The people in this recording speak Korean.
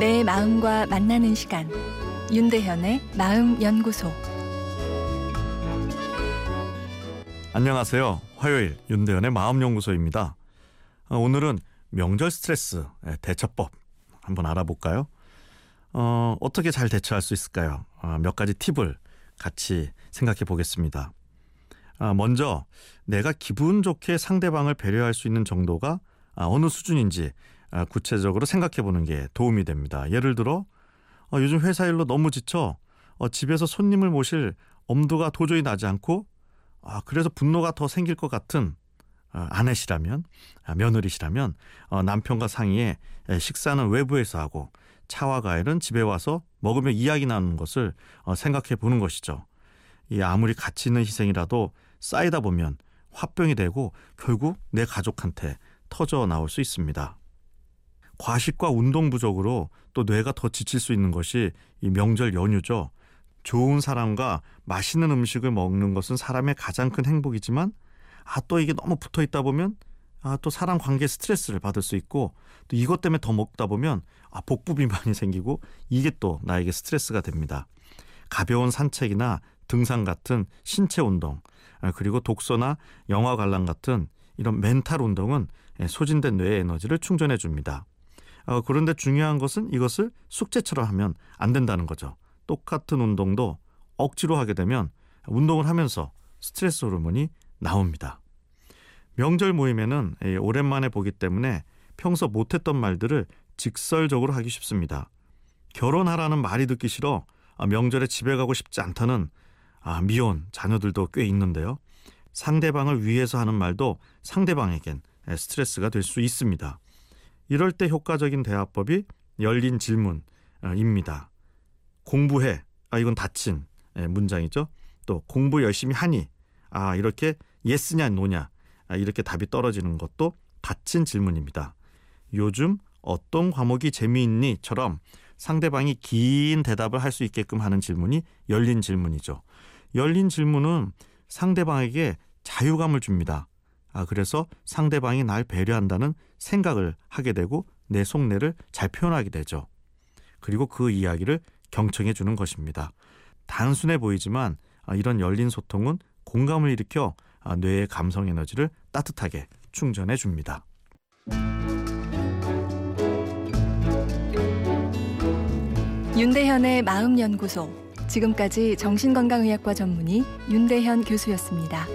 내 마음과 만나는 시간 윤대현의 마음 연구소 안녕하세요. 화요일 윤대현의 마음 연구소입니다. 어, 오늘은 명절 스트레스 대처법 한번 알아볼까요? 어, 어떻게 잘 대처할 수 있을까요? 어, 몇 가지 팁을 같이 생각해 보겠습니다. 아, 먼저 내가 기분 좋게 상대방을 배려할 수 있는 정도가 아, 어느 수준인지 아, 구체적으로 생각해 보는 게 도움이 됩니다. 예를 들어 어, 요즘 회사 일로 너무 지쳐 어, 집에서 손님을 모실 엄두가 도저히 나지 않고 아, 그래서 분노가 더 생길 것 같은 어, 아내시라면 아, 며느리시라면 어, 남편과 상의해 식사는 외부에서 하고 차와 과일은 집에 와서 먹으며 이야기 나누는 것을 어, 생각해 보는 것이죠. 이 아무리 가치 있는 희생이라도 쌓이다 보면 화병이 되고 결국 내 가족한테 터져 나올 수 있습니다. 과식과 운동 부족으로 또 뇌가 더 지칠 수 있는 것이 이 명절 연휴죠. 좋은 사람과 맛있는 음식을 먹는 것은 사람의 가장 큰 행복이지만 아 또 이게 너무 붙어 있다 보면 아 또 사람 관계 스트레스를 받을 수 있고 또 이것 때문에 더 먹다 보면 아 복부 비만이 생기고 이게 또 나에게 스트레스가 됩니다. 가벼운 산책이나 등산 같은 신체 운동 아, 그리고 독서나 영화 관람 같은 이런 멘탈 운동은 소진된 뇌의 에너지를 충전해 줍니다. 어, 그런데 중요한 것은 이것을 숙제처럼 하면 안 된다는 거죠. 똑같은 운동도 억지로 하게 되면 운동을 하면서 스트레스 호르몬이 나옵니다. 명절 모임에는 오랜만에 보기 때문에 평소 못했던 말들을 직설적으로 하기 쉽습니다. 결혼하라는 말이 듣기 싫어 아, 명절에 집에 가고 싶지 않다는 아, 미혼 자녀들도 꽤 있는데요. 상대방을 위해서 하는 말도 상대방에겐 스트레스가 될 수 있습니다. 이럴 때 효과적인 대화법이 열린 질문입니다. 공부해. 아, 이건 닫힌 문장이죠. 또 공부 열심히 하니. 아, 이렇게 예스냐 노냐. 아, 이렇게 답이 떨어지는 것도 닫힌 질문입니다. 요즘 어떤 과목이 재미있니?처럼 상대방이 긴 대답을 할 수 있게끔 하는 질문이 열린 질문이죠. 열린 질문은 상대방에게 자유감을 줍니다. 아, 그래서 상대방이 날 배려한다는 생각을 하게 되고 내 속내를 잘 표현하게 되죠. 그리고 그 이야기를 경청해 주는 것입니다. 단순해 보이지만 아, 이런 열린 소통은 공감을 일으켜 아, 뇌의 감성 에너지를 따뜻하게 충전해 줍니다. 윤대현의 마음연구소 지금까지 정신건강의학과 전문의 윤대현 교수였습니다.